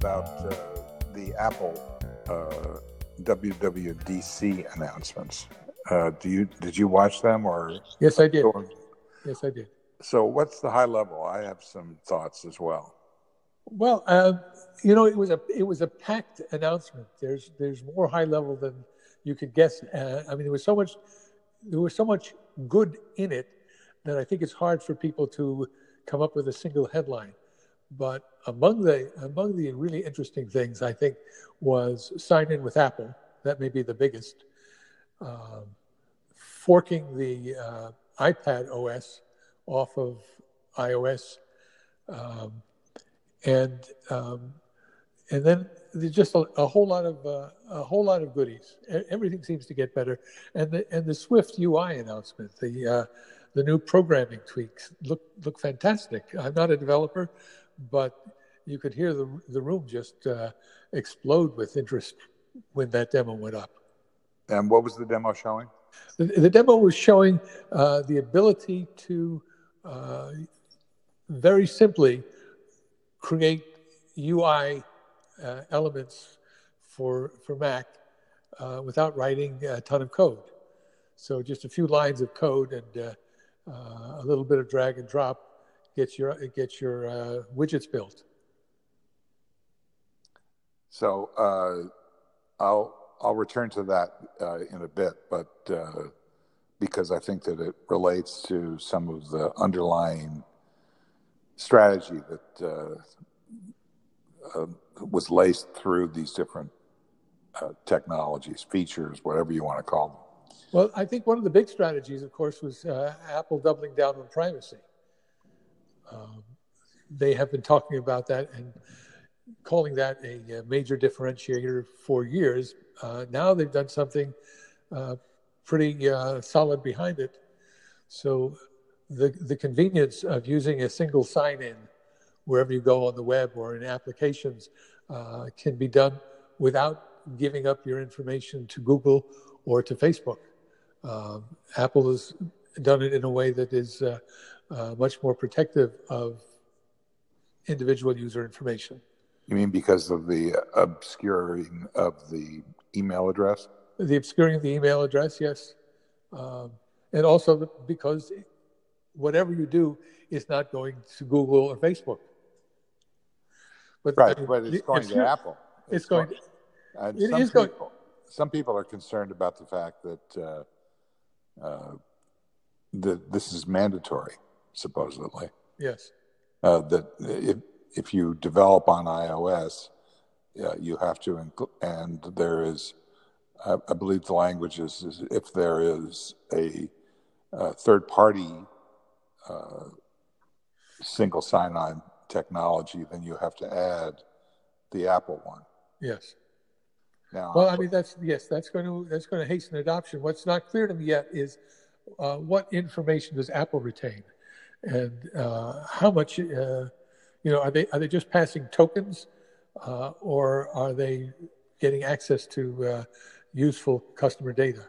about uh, the Apple uh, WWDC announcements. Uh, do you did you watch them or? Yes, I did. Yes, I did. So, what's the high level? I have some thoughts as well. Well, uh, you know, it was a it was a packed announcement. There's there's more high level than you could guess. Uh, I mean, there was so much there was so much good in it that I think it's hard for people to come up with a single headline. But among the among the really interesting things, I think, was sign in with Apple. That may be the biggest. Um, forking the uh, iPad OS off of iOS, um, and um, and then there's just a, a whole lot of uh, a whole lot of goodies. Everything seems to get better, and the and the Swift UI announcement, the uh, the new programming tweaks look look fantastic. I'm not a developer, but you could hear the the room just uh, explode with interest when that demo went up. And what was the demo showing? The, the demo was showing uh, the ability to uh, very simply create UI uh, elements for for Mac uh, without writing a ton of code. So just a few lines of code and uh, uh, a little bit of drag and drop gets your gets your uh, widgets built. So uh, I'll I'll return to that uh, in a bit, but uh, because I think that it relates to some of the underlying strategy that uh, uh, was laced through these different technologies, features, whatever you want to call them. Well, I think one of the big strategies, of course, was uh, Apple doubling down on privacy. Um, they have been talking about that and calling that a, major differentiator for years. Uh, now they've done something uh, pretty uh, solid behind it. So the the convenience of using a single sign-in wherever you go on the web or in applications uh, can be done without giving up your information to Google or to Facebook. Um, Apple has done it in a way that is uh, much more protective of individual user information. You mean because of the obscuring of the email address? The obscuring of the email address, yes. Um, and also because whatever you do is not going to Google or Facebook. But, right, I mean, but it's going to Apple. It's, it's going, going to, it is people, going. Some people are concerned about the fact that uh, uh, that this is mandatory, supposedly. Yes. Uh, that if if you develop on iOS, uh, you have to, and there is, I, I, believe the language is, is if there is a, a third party uh, single sign on technology, then you have to add the Apple one. Yes. Now, well, I mean, that's yes, that's going to that's going to hasten adoption. What's not clear to me yet is uh, what information does Apple retain, and uh, how much. Uh, you know, are they are they just passing tokens, uh, or are they getting access to uh, useful customer data,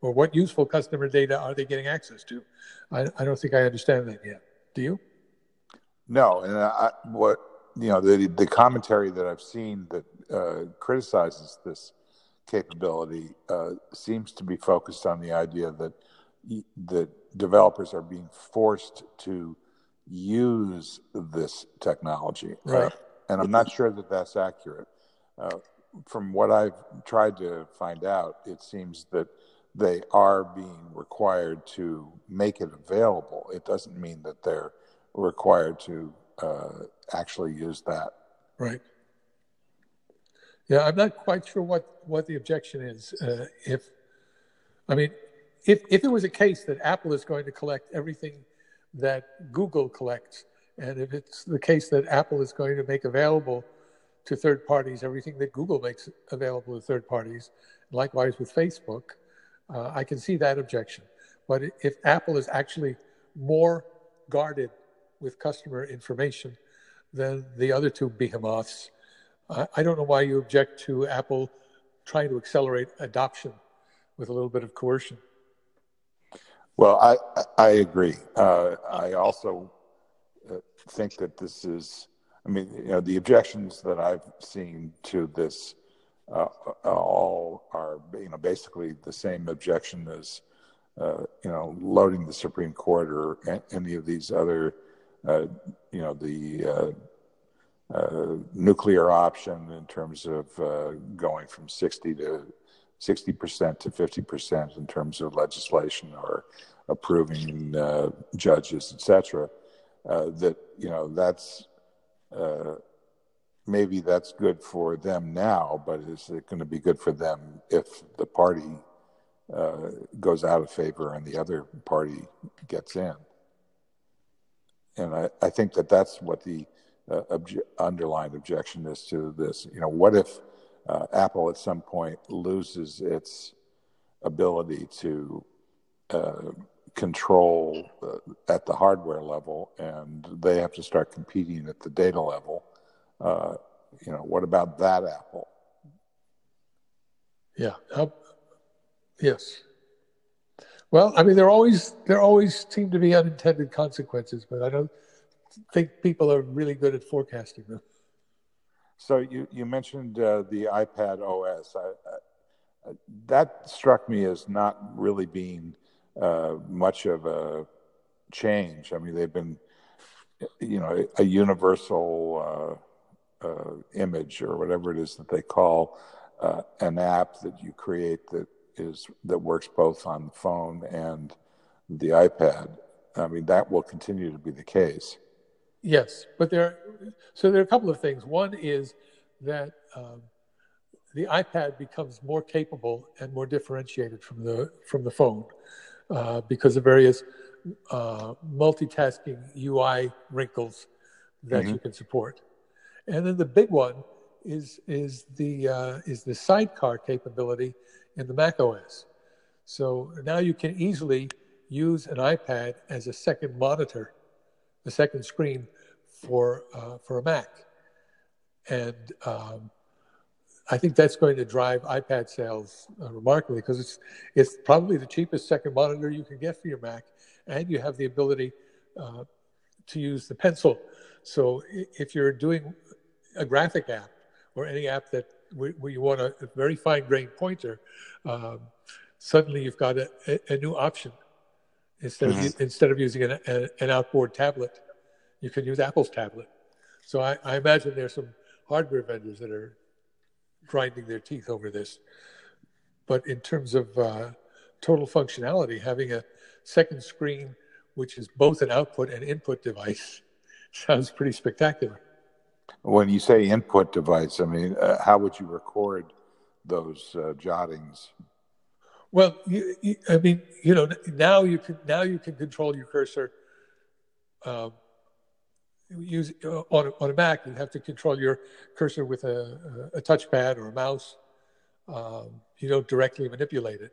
or what useful customer data are they getting access to? I, I don't think I understand that yet. Do you? No, and I, what you know the the commentary that I've seen that uh, criticizes this capability uh, seems to be focused on the idea that that developers are being forced to use this technology. Uh, right. Uh, and I'm not sure that that's accurate. Uh, from what I've tried to find out, it seems that they are being required to make it available. It doesn't mean that they're required to uh, actually use that. Right. Yeah, I'm not quite sure what, what the objection is. Uh, if, I mean, if, if it was a case that Apple is going to collect everything that Google collects, and if it's the case that Apple is going to make available to third parties everything that Google makes available to third parties, likewise with Facebook, uh, I can see that objection. But if Apple is actually more guarded with customer information than the other two behemoths, I don't know why you object to Apple trying to accelerate adoption with a little bit of coercion. Well, I I agree. Uh, I also uh, think that this is I mean, you know, the objections that I've seen to this uh, all are, you know, basically the same objection as, uh, you know, loading the Supreme Court or any of these other, uh, you know, the uh, uh, nuclear option in terms of uh, going from 60 to 60% to 50% in terms of legislation or approving judges, etc. that, you know, that's uh, maybe that's good for them now, but is it going to be good for them if the party uh, goes out of favor and the other party gets in? And I, I think that that's what the uh, obje- underlying objection is to this. You know, what if uh, Apple at some point loses its ability to uh, control uh, at the hardware level and they have to start competing at the data level. Uh, you know, what about that Apple? Yeah. Uh, yes. Well, I mean, there always there always seem to be unintended consequences, but I don't think people are really good at forecasting them. So you you mentioned uh, the iPad OS. I, I, that struck me as not really being uh, much of a change. I mean, they've been, you know, a universal uh, uh, image or whatever it is that they call uh, an app that you create that is that works both on the phone and the iPad. I mean, that will continue to be the case. Yes, but there. So there are a couple of things. One is that um, the iPad becomes more capable and more differentiated from the from the phone uh, because of various uh, multitasking UI wrinkles that mm-hmm. you can support. And then the big one is is the uh, is the sidecar capability in the Mac OS. So now you can easily use an iPad as a second monitor, a second screen for uh, for a Mac, and um, I think that's going to drive iPad sales uh, remarkably because it's it's probably the cheapest second monitor you can get for your Mac, and you have the ability uh, to use the pencil. So if you're doing a graphic app or any app that where you want a, very fine grained pointer, um, suddenly you've got a, a, new option instead mm-hmm. of instead of using an, an outboard tablet, you can use Apple's tablet. So I, I imagine there's some hardware vendors that are grinding their teeth over this. But in terms of uh, total functionality, having a second screen, which is both an output and input device, sounds pretty spectacular. When you say input device, I mean, uh, how would you record those uh, jottings? Well, you, you, I mean, you know, now you can now you can control your cursor um, use uh, on, a, on a Mac, you have to control your cursor with a, a, a touchpad or a mouse. Um, you don't directly manipulate it.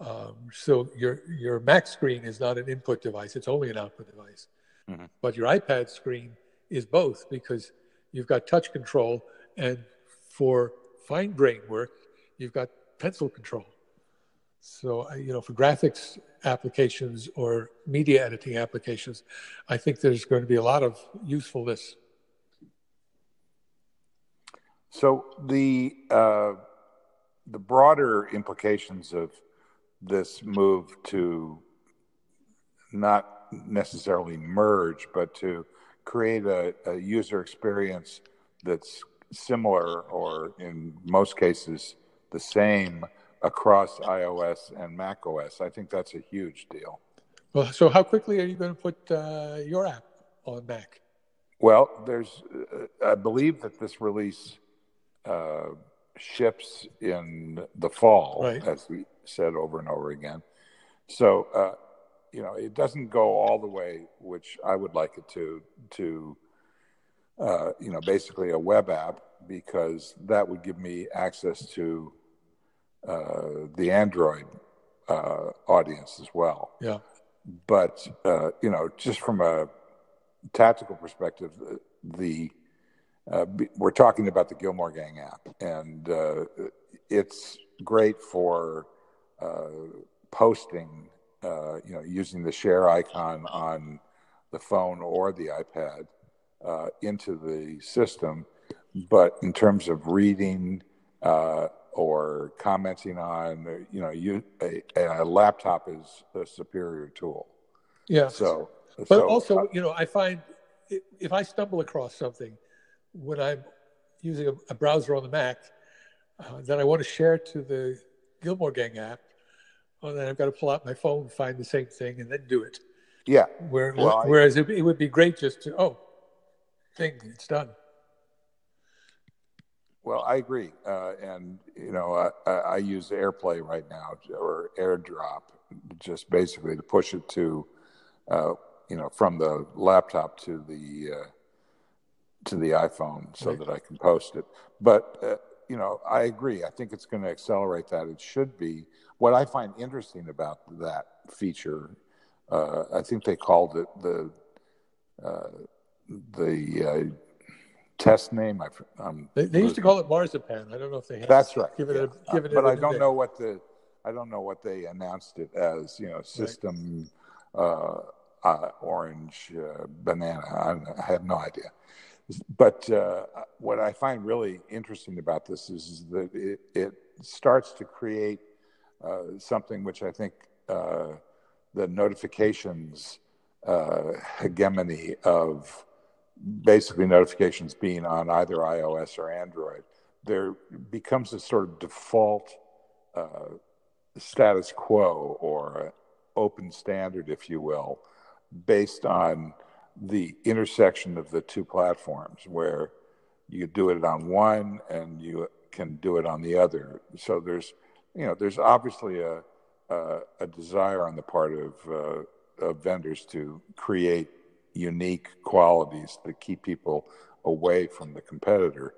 Um, so your your Mac screen is not an input device; it's only an output device. Mm-hmm. But your iPad screen is both because you've got touch control, and for fine grain work, you've got pencil control. So, you know, for graphics applications or media editing applications, I think there's going to be a lot of usefulness. So the uh, the broader implications of this move to not necessarily merge, but to create a, a user experience that's similar or in most cases the same across iOS and Mac OS. I think that's a huge deal. Well, so how quickly are you going to put uh, your app on Mac? Well, there's, uh, I believe that this release uh, ships in the fall, right. as we said over and over again. So, uh, you know, it doesn't go all the way, which I would like it to, to, uh, you know, basically a web app, because that would give me access to uh, the Android uh, audience as well. Yeah. But uh, you know, just from a tactical perspective, the uh, we're talking about the Gilmore Gang app, and uh, it's great for posting. you know, using the share icon on the phone or the iPad uh, into the system, but in terms of reading uh, or commenting on, you know, you a, a, laptop is a superior tool. Yeah. So, but so, also, uh, you know, I find if I stumble across something when I'm using a, a browser on the Mac uh, that I want to share to the Gilmore Gang app, well, then I've got to pull out my phone, find the same thing, and then do it. Yeah. Where, well, whereas I, it, it, would be great just to, oh, thing, it's done. Well, I agree. Uh, and, you know, I, I, use AirPlay right now or AirDrop just basically to push it to, uh, you know, from the laptop to the, uh, to the iPhone so right. that I can post it. But, uh, you know, I agree. I think it's going to accelerate that. It should be. What I find interesting about that feature uh, I think they called it the uh, the uh, test name. I, um, they, they used to call it marzipan. I don't know if they. Have That's right. Give it yeah. a, give it but I don't know what the I don't know what they announced it as. You know, system right. uh, uh orange uh, banana. I, I, have no idea. But uh, what I find really interesting about this is, is that it, it starts to create something which I think the notifications uh, hegemony of basically notifications being on either iOS or Android, there becomes a sort of default uh, status quo or open standard, if you will, based on the intersection of the two platforms, where you do it on one and you can do it on the other. So there's, you know, there's obviously a uh, a desire on the part of, uh, of vendors to create unique qualities that keep people away from the competitor.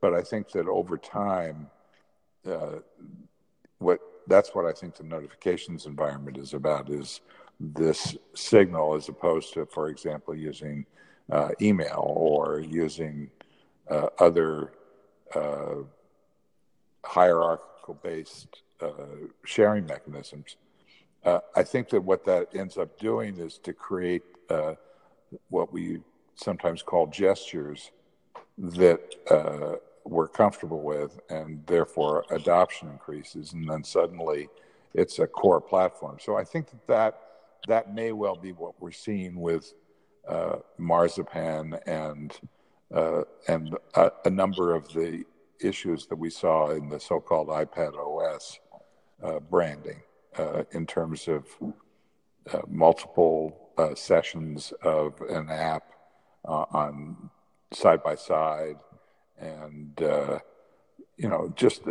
But I think that over time, uh, what that's what I think the notifications environment is about is this signal as opposed to, for example, using uh, email or using uh, other uh, hierarchical based uh, sharing mechanisms. Uh, I think that what that ends up doing is to create what we sometimes call gestures that uh, we're comfortable with, and therefore adoption increases, and then suddenly it's a core platform. So I think that that, that may well be what we're seeing with uh, Marzipan and uh, and a, a number of the issues that we saw in the so-called iPad OS uh, branding uh, in terms of uh, multiple uh, sessions of an app uh, on side by side, and uh, you know, just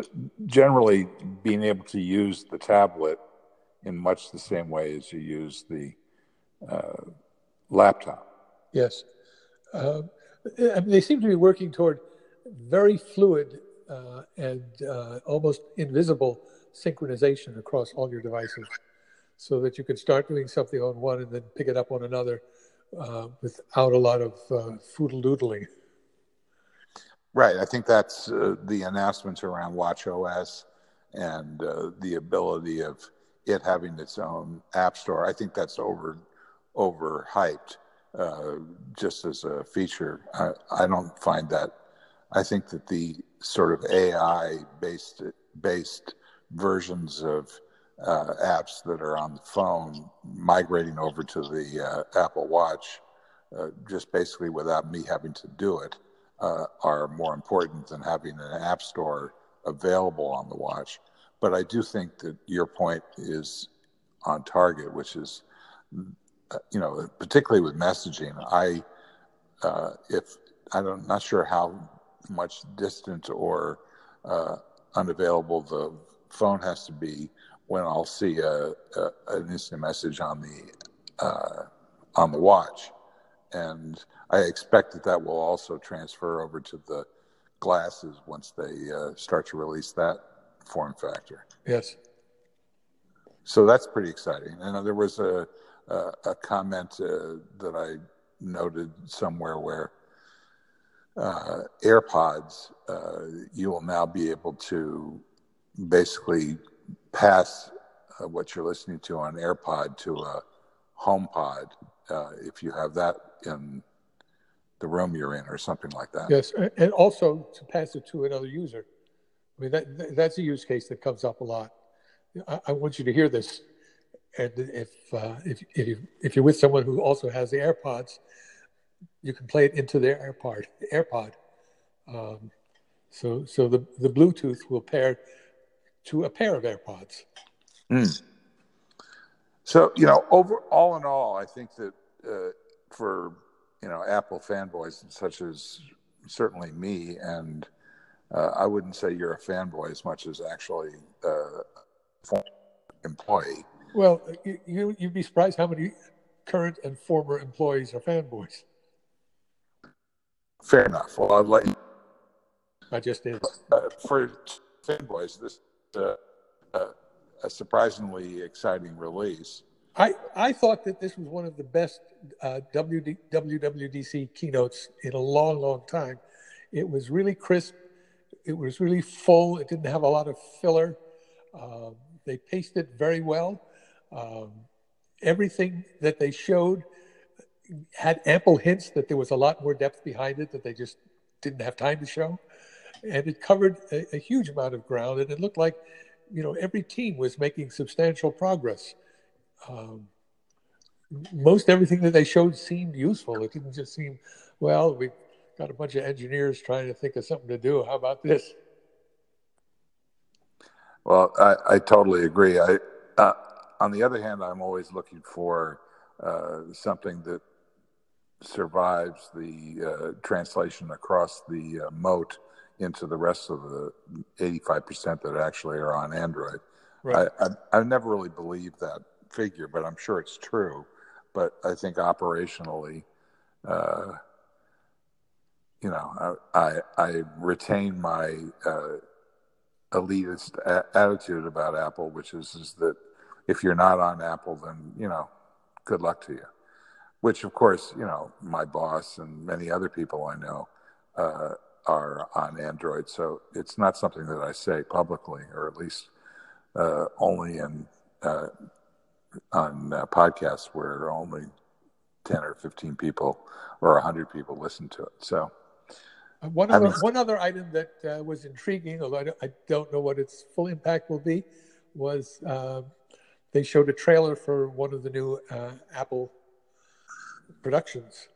generally being able to use the tablet in much the same way as you use the laptop. Yes, I they seem to be working toward very fluid uh, and uh, almost invisible synchronization across all your devices so that you can start doing something on one and then pick it up on another uh, without a lot of uh, foodle doodling. Right. I think that's uh, the announcements around Watch OS and uh, the ability of it having its own app store. I think that's over overhyped uh, just as a feature. I, I don't find that. I think that the sort of AI based based versions of uh, apps that are on the phone migrating over to the uh, Apple Watch, uh, just basically without me having to do it, uh, are more important than having an app store available on the watch. But I do think that your point is on target, which is, uh, you know, particularly with messaging. I, uh, if I'm not sure how much distant or unavailable the phone has to be when I'll see a, a an instant message on the uh, on the watch, and I expect that that will also transfer over to the glasses once they uh, start to release that form factor. Yes. So that's pretty exciting. And there was a a, a comment uh, that I noted somewhere where uh, AirPods, uh, you will now be able to basically pass uh, what you're listening to on AirPod to a HomePod uh, if you have that in the room you're in or something like that. Yes, and also to pass it to another user. I mean, that, that's a use case that comes up a lot. I, I want you to hear this, and if uh, if if you if you're with someone who also has the AirPods, you can play it into their AirPod AirPod. Um, so so the the Bluetooth will pair to a pair of AirPods. Mm. So you know, over all in all, I think that uh, for you know Apple fanboys such as certainly me, and uh, I wouldn't say you're a fanboy as much as actually uh, former employee. Well, you you'd be surprised how many current and former employees are fanboys. Fair enough. Well, I'd like. I just did. Uh, for fanboys, this uh, uh, a surprisingly exciting release. I, I thought that this was one of the best uh, WD, WWDC keynotes in a long, long time. It was really crisp. It was really full. It didn't have a lot of filler. Um, they paced it very well. Um, everything that they showed had ample hints that there was a lot more depth behind it that they just didn't have time to show. And it covered a, a huge amount of ground, and it looked like, you know, every team was making substantial progress. Um, most everything that they showed seemed useful. It didn't just seem, well, we got a bunch of engineers trying to think of something to do. How about this? Well, I, I totally agree. I, uh, on the other hand, I'm always looking for uh, something that survives the uh, translation across the uh, moat into the rest of the 85% that actually are on Android. Right. I, I, have never really believed that figure, but I'm sure it's true. But I think operationally, uh, you know, I, I, I retain my uh, elitist a- attitude about Apple, which is, is that if you're not on Apple, then, you know, good luck to you which of course you know my boss and many other people i know uh, are on android so it's not something that i say publicly or at least uh, only in uh, on uh, podcasts where only 10 or 15 people or 100 people listen to it so uh, one other, one other item that uh, was intriguing, although I don't, I don't, know what its full impact will be, was they showed a trailer for one of the new Apple productions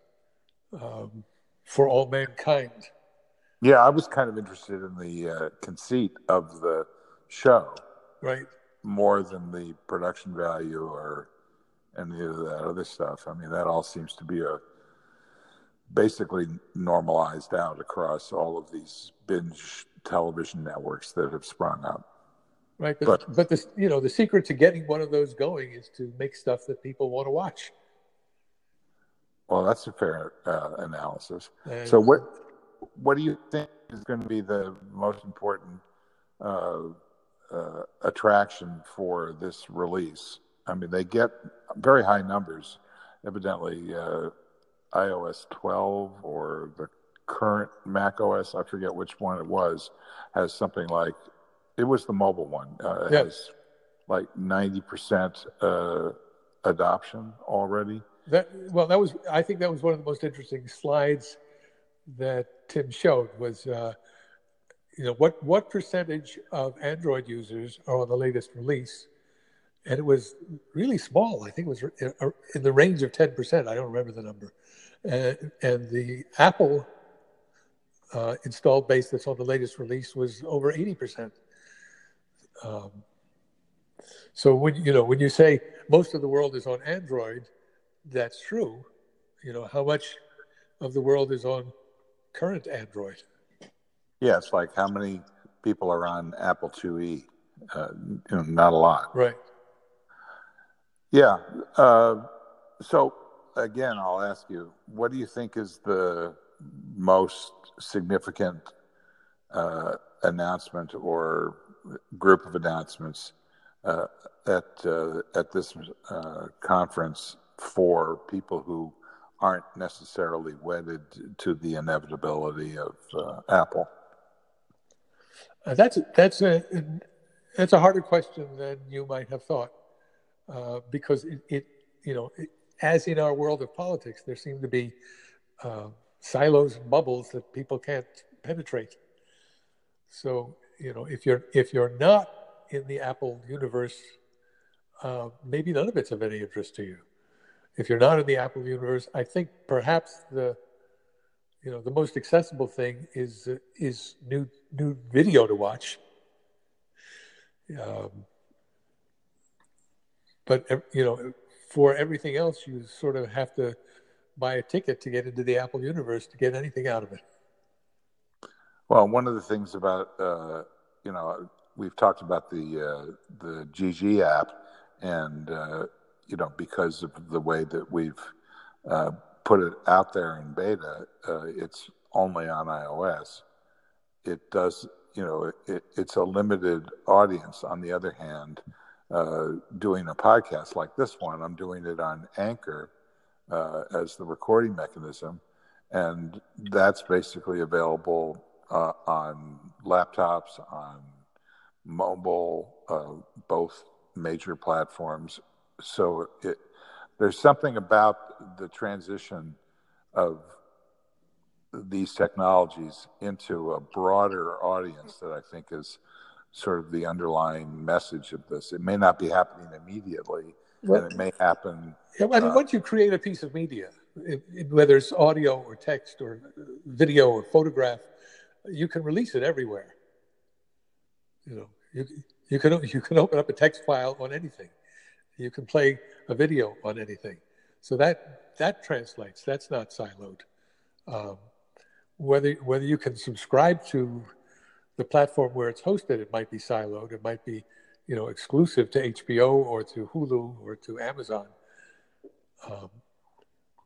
um, for all mankind. Yeah, I was kind of interested in the uh, conceit of the show, right? More than the production value or any of that other stuff. I mean, that all seems to be a basically normalized out across all of these binge television networks that have sprung up. Right, but but, but the you know the secret to getting one of those going is to make stuff that people want to watch. Well, that's a fair uh, analysis. And so, what what do you think is going to be the most important uh, uh, attraction for this release? I mean, they get very high numbers. Evidently, uh, iOS 12 or the current Mac OS, I forget which one it was, has something like it was the mobile one. Uh, yes. Has like 90% uh, adoption already. That well, that was I think that was one of the most interesting slides that Tim showed was uh, you know what what percentage of Android users are on the latest release, and it was really small. I think it was in the range of ten percent. I don't remember the number, and, and the Apple uh, installed base that's on the latest release was over eighty percent. Um, so when you know when you say most of the world is on Android that's true, you know, how much of the world is on current Android? Yeah, it's like how many people are on Apple IIe? Uh, you know, not a lot. Right. Yeah. Uh, so again, I'll ask you, what do you think is the most significant uh, announcement or group of announcements uh, at uh, at this uh, conference for people who aren't necessarily wedded to the inevitability of uh, Apple? Uh, that's that's a that's a harder question than you might have thought, uh, because it, it, you know it, as in our world of politics, there seem to be uh, silos and bubbles that people can't penetrate. So you know, if you're if you're not in the Apple universe, uh, maybe none of it's of any interest to you. If you're not in the Apple universe, I think perhaps the you know the most accessible thing is uh, is new new video to watch. Um, but you know, for everything else, you sort of have to buy a ticket to get into the Apple universe to get anything out of it. Well, one of the things about uh, you know we've talked about the uh, the GG app, and uh, you know because of the way that we've uh, put it out there in beta, uh, it's only on iOS. It does, you know, it, it's a limited audience. On the other hand, uh, doing a podcast like this one, I'm doing it on Anchor uh, as the recording mechanism, and that's basically available uh, on laptops, on mobile, uh, both major platforms. So it, there's something about the transition of these technologies into a broader audience that I think is sort of the underlying message of this. It may not be happening immediately, well, and it may happen. Yeah, I mean, uh, once you create a piece of media, it, it, whether it's audio or text or video or photograph, you can release it everywhere. You know, you you can you can open up a text file on anything. You can play a video on anything. So that that translates. That's not siloed. Um, whether whether you can subscribe to the platform where it's hosted, it might be siloed. It might be, you know, exclusive to HBO or to Hulu or to Amazon. Um,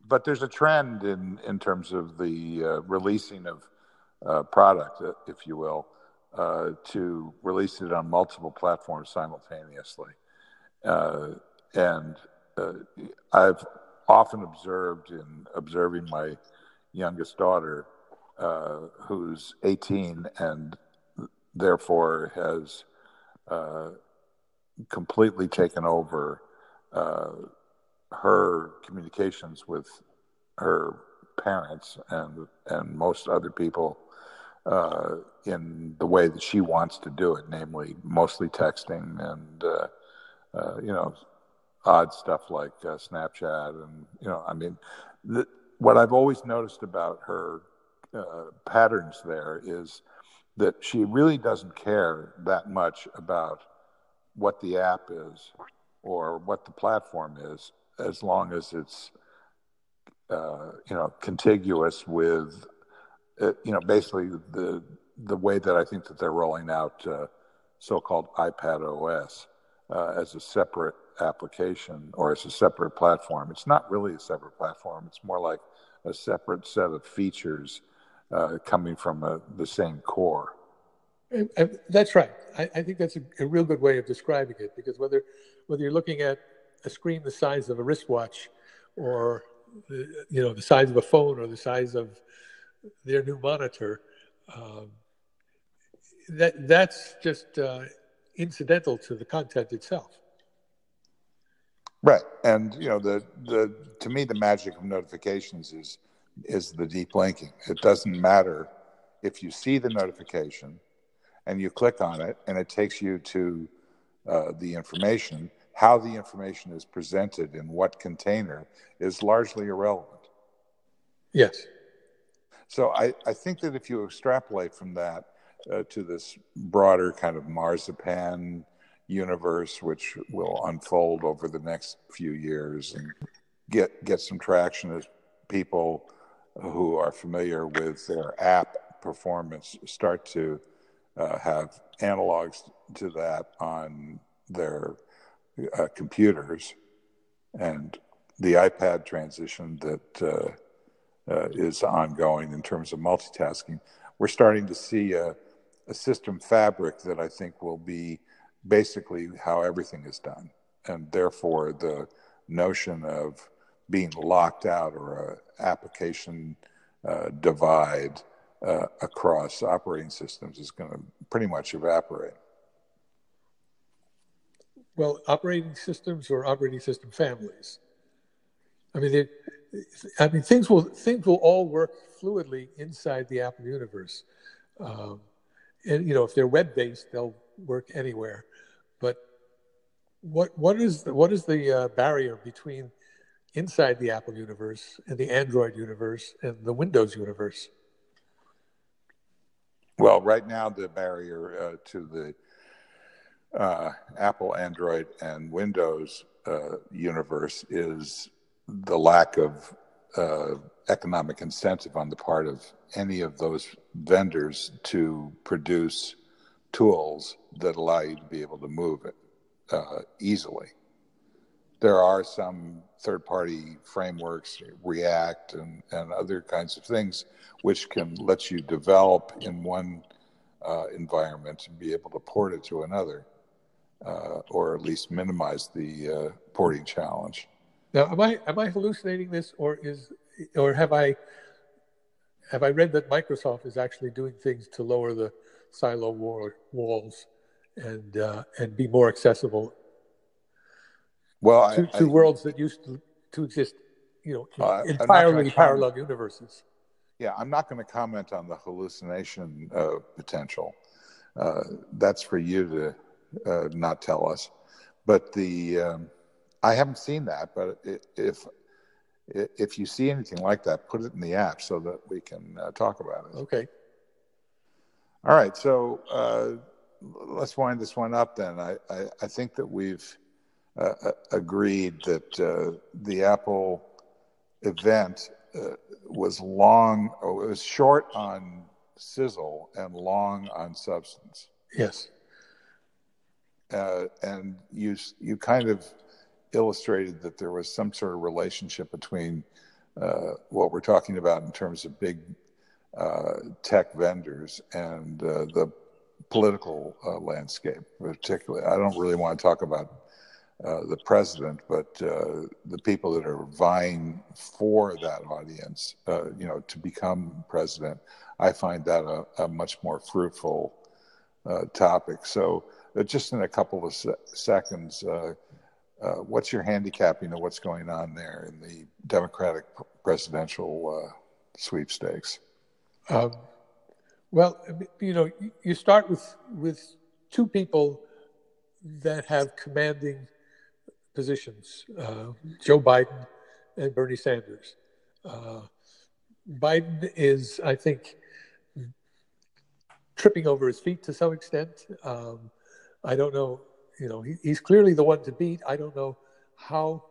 but there's a trend in in terms of the uh, releasing of uh, product, uh, if you will, uh, to release it on multiple platforms simultaneously. Uh, and uh, I've often observed in observing my youngest daughter, uh, who's 18 and therefore has uh, completely taken over uh, her communications with her parents and and most other people uh, in the way that she wants to do it, namely mostly texting and uh, uh, you know odd stuff like uh, Snapchat, and you know, I mean, the, what I've always noticed about her uh, patterns there is that she really doesn't care that much about what the app is or what the platform is, as long as it's uh, you know contiguous with uh, you know basically the the way that I think that they're rolling out uh, so-called iPad OS uh, as a separate application or as a separate platform. It's not really a separate platform. It's more like a separate set of features uh, coming from a, the same core. And, and that's right. I, I think that's a, a, real good way of describing it because whether whether you're looking at a screen the size of a wristwatch, or the, you know the size of a phone, or the size of their new monitor, um, that that's just uh, incidental to the content itself. Right, and you know the the to me the magic of notifications is is the deep linking. It doesn't matter if you see the notification and you click on it and it takes you to uh, the information. How the information is presented in what container is largely irrelevant. Yes. So I, I think that if you extrapolate from that uh, to this broader kind of marzipan universe, which will unfold over the next few years and get get some traction as people who are familiar with their app performance start to uh, have analogs to that on their uh, computers and the iPad transition that uh, uh is ongoing in terms of multitasking. We're starting to see a, a system fabric that I think will be basically how everything is done. And therefore, the notion of being locked out or an application uh, divide uh, across operating systems is going to pretty much evaporate. Well, operating systems or operating system families. I mean, I mean, things will things will all work fluidly inside the Apple universe, um, you know, if they're web based, they'll work anywhere. But what what is the, what is the uh, barrier between inside the Apple universe and the Android universe and the Windows universe? Well, right now the barrier uh, to the uh, Apple, Android, and Windows uh, universe is the lack of uh, economic incentive on the part of any of those vendors to produce tools that allow you to be able to move it uh, easily. There are some third party frameworks, React and, and other kinds of things, which can let you develop in one uh, environment and be able to port it to another, uh, or at least minimize the uh, porting challenge. Now, am I am I hallucinating this, or is or have I have I read that Microsoft is actually doing things to lower the silo wall, walls and uh, and be more accessible? Well, to, I, to I, worlds that used to, to exist, you know, Uh, entirely parallel universes. yeah, I'm not going to comment on the hallucination uh, potential. Uh, that's for you to uh, not tell us. But the um, I haven't seen that. But if if you see anything like that, put it in the app so that we can uh, talk about it. Okay. All right, so uh, let's wind this one up then. I, I, I think that we've uh, uh, agreed that uh, the Apple event uh, was long, oh, it was short on sizzle and long on substance. Yes. Uh, and you you kind of illustrated that there was some sort of relationship between uh, what we're talking about in terms of big uh, tech vendors and uh, the political uh, landscape, particularly. I don't really want to talk about uh, the president, but uh, the people that are vying for that audience, you know, to become president. I find that a, a much more fruitful topic. So, just in a couple of se- seconds, uh, what's your handicapping of what's going on there in the Democratic presidential uh, sweepstakes? Um, well, you know, you start with with two people that have commanding positions: uh, Joe Biden and Bernie Sanders. Uh, Biden is, I think, tripping over his feet to some extent. Um, I don't know. You know, he, he's clearly the one to beat. I don't know how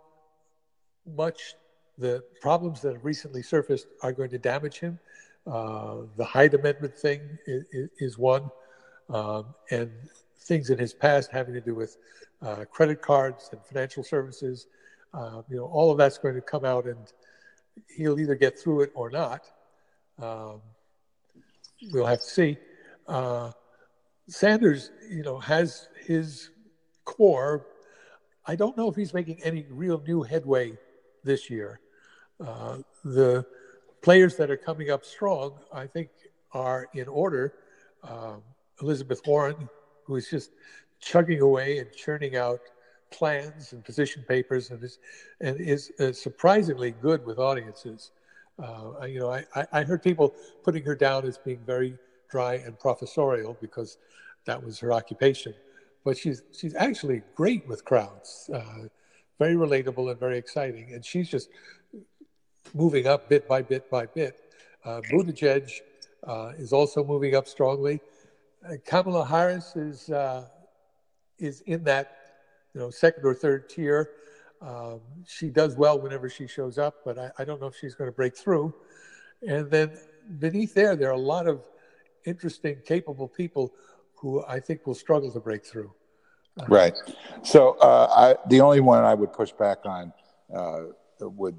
much the problems that have recently surfaced are going to damage him. Uh, the Hyde Amendment thing is, is one, um, and things in his past having to do with uh, credit cards and financial services. Uh, you know, all of that's going to come out, and he'll either get through it or not. Um, we'll have to see. Uh, Sanders, you know, has his core. I don't know if he's making any real new headway this year. Uh, the players that are coming up strong, I think, are in order. Um, Elizabeth Warren, who is just chugging away and churning out plans and position papers, and is and is uh, surprisingly good with audiences. Uh, you know, I, I heard people putting her down as being very dry and professorial because that was her occupation, but she's she's actually great with crowds, uh, very relatable and very exciting, and she's just moving up bit by bit by bit. Uh, Buttigieg uh, is also moving up strongly. Uh, Kamala Harris is uh, is in that you know second or third tier. Um, she does well whenever she shows up, but I, I don't know if she's going to break through. And then beneath there, there are a lot of interesting, capable people who I think will struggle to break through. Right. So uh, I, the only one I would push back on uh, would,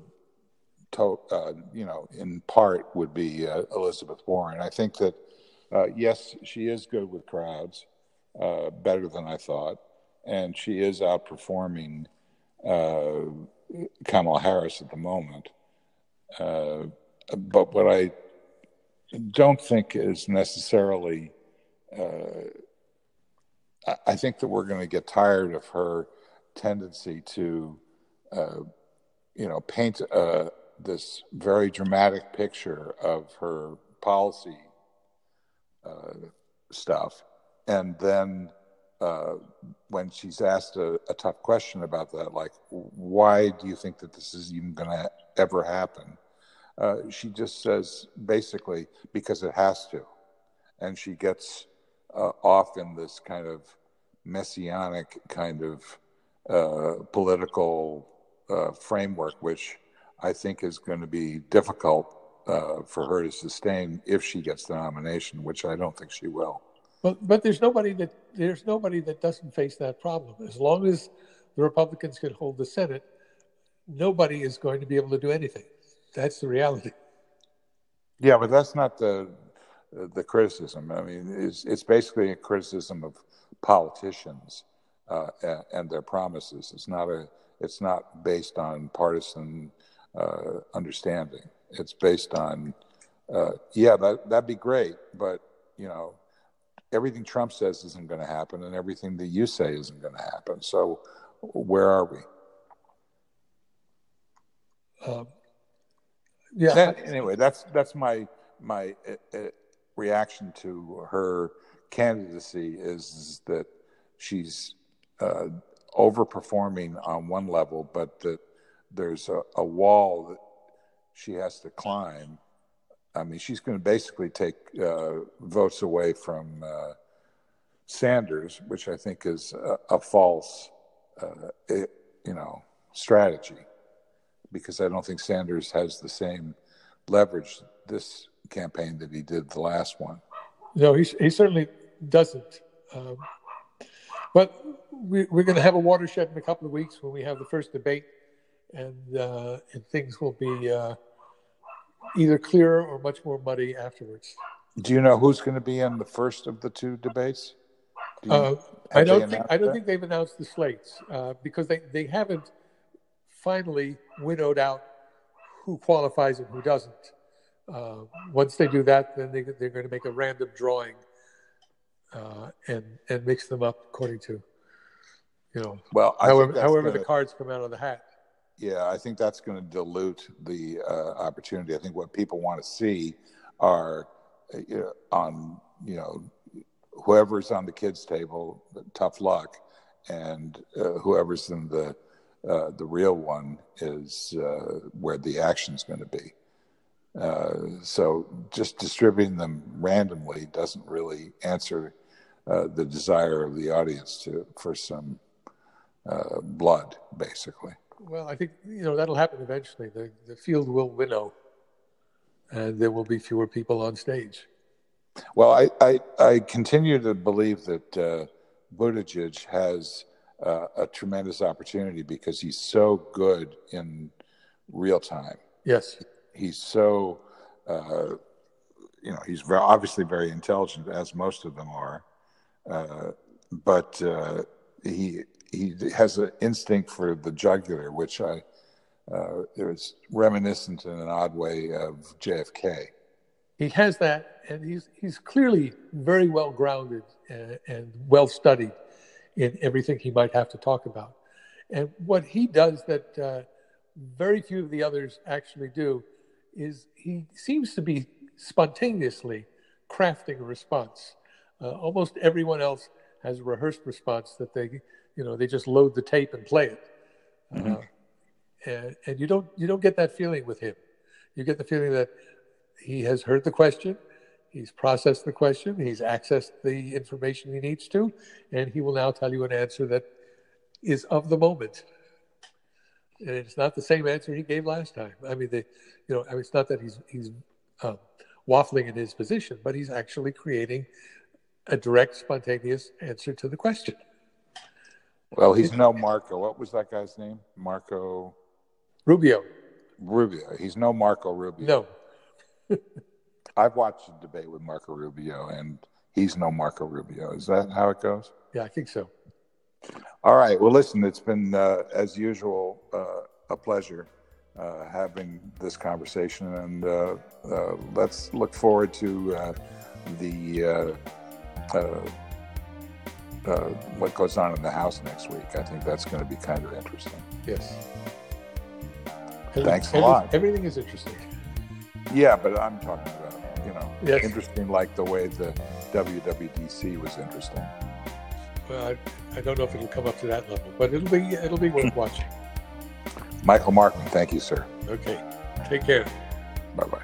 to, uh, you know, in part would be uh, Elizabeth Warren. I think that uh, yes, she is good with crowds, uh, better than I thought, and she is outperforming Kamala Harris at the moment. but what I don't think is necessarily I think that we're going to get tired of her tendency to, uh, you know, paint a, this very dramatic picture of her policy uh, stuff, and then uh, when she's asked a, a, tough question about that, like, why do you think that this is even going to ever happen? Uh, she just says basically because it has to, and she gets uh, off in this kind of messianic kind of uh, political uh, framework, which I think is going to be difficult uh, for her to sustain if she gets the nomination, which I don't think she will. But but there's nobody that there's nobody that doesn't face that problem. As long as the Republicans can hold the Senate, nobody is going to be able to do anything. That's the reality. Yeah, but that's not the the criticism. I mean, it's it's basically a criticism of politicians uh, and, and, their promises. It's not a it's not based on partisan uh, understanding. It's based on uh, yeah, that that'd be great, but you know, everything Trump says isn't going to happen, and everything that you say isn't going to happen. So, where are we? Um, yeah. anyway, that's that's my my uh, uh, reaction to her candidacy is, that she's uh, overperforming on one level, but that there's a, a wall that she has to climb. I mean, she's going to basically take uh, votes away from uh, Sanders, which I think is a, a false, uh, it, you know, strategy, because I don't think Sanders has the same leverage this campaign that he did the last one. No, he, he certainly doesn't. Um, but we, are going to have a watershed in a couple of weeks when we have the first debate, and, uh, and things will be uh, either clearer or much more muddy afterwards. Do you know who's going to be in the first of the two debates? Do uh, I don't think I don't that? think they've announced the slates uh, because they, they haven't finally winnowed out who qualifies and who doesn't. Uh, once they do that, then they, they're going to make a random drawing uh, and and mix them up according to you know well however however the cards come out of the hat. Yeah, I think that's going to dilute the uh, opportunity. I think what people want to see are uh, on, you know, whoever's on the kids' table, tough luck, and uh, whoever's in the uh, the real one is uh, where the action's going to be. Uh, so just distributing them randomly doesn't really answer the desire of the audience to for some blood, basically. Well, I think you know that'll happen eventually. The the field will winnow, and there will be fewer people on stage. Well, I I, I continue to believe that uh, Buttigieg has uh, a tremendous opportunity because he's so good in real time. Yes, he's so. Uh, you know, he's very, obviously very intelligent, as most of them are, uh, but uh, he he has an instinct for the jugular, which I uh, is reminiscent in an odd way of JFK. He has that, and he's he's clearly very well grounded and, and well studied in everything he might have to talk about. And what he does that uh, very few of the others actually do is he seems to be spontaneously crafting a response. Uh, almost everyone else has a rehearsed response that they you know they just load the tape and play it mm-hmm. uh, and, and you don't you don't get that feeling with him you get the feeling that he has heard the question he's processed the question he's accessed the information he needs to and he will now tell you an answer that is of the moment and it's not the same answer he gave last time i mean the you know I mean, it's not that he's he's um, waffling in his position but he's actually creating a direct spontaneous answer to the question well, he's no Marco. What was that guy's name? Marco Rubio. Rubio. He's no Marco Rubio. No. I've watched a debate with Marco Rubio, and he's no Marco Rubio. Is that how it goes? Yeah, I think so. All right. Well, listen, it's been, uh, as usual, uh, a pleasure uh, having this conversation, and uh, uh, let's look forward to uh, the uh, what goes on in the House next week. I think that's going to be kind of interesting. Yes. Thanks a lot. Everything is interesting. Yeah, but I'm talking about you know Yes. interesting like the way the WWDC was interesting. Well, I, I don't know if it can come up to that level, but it'll be it'll be worth watching. Michael Markman, thank you, sir. Okay, take care. Bye bye.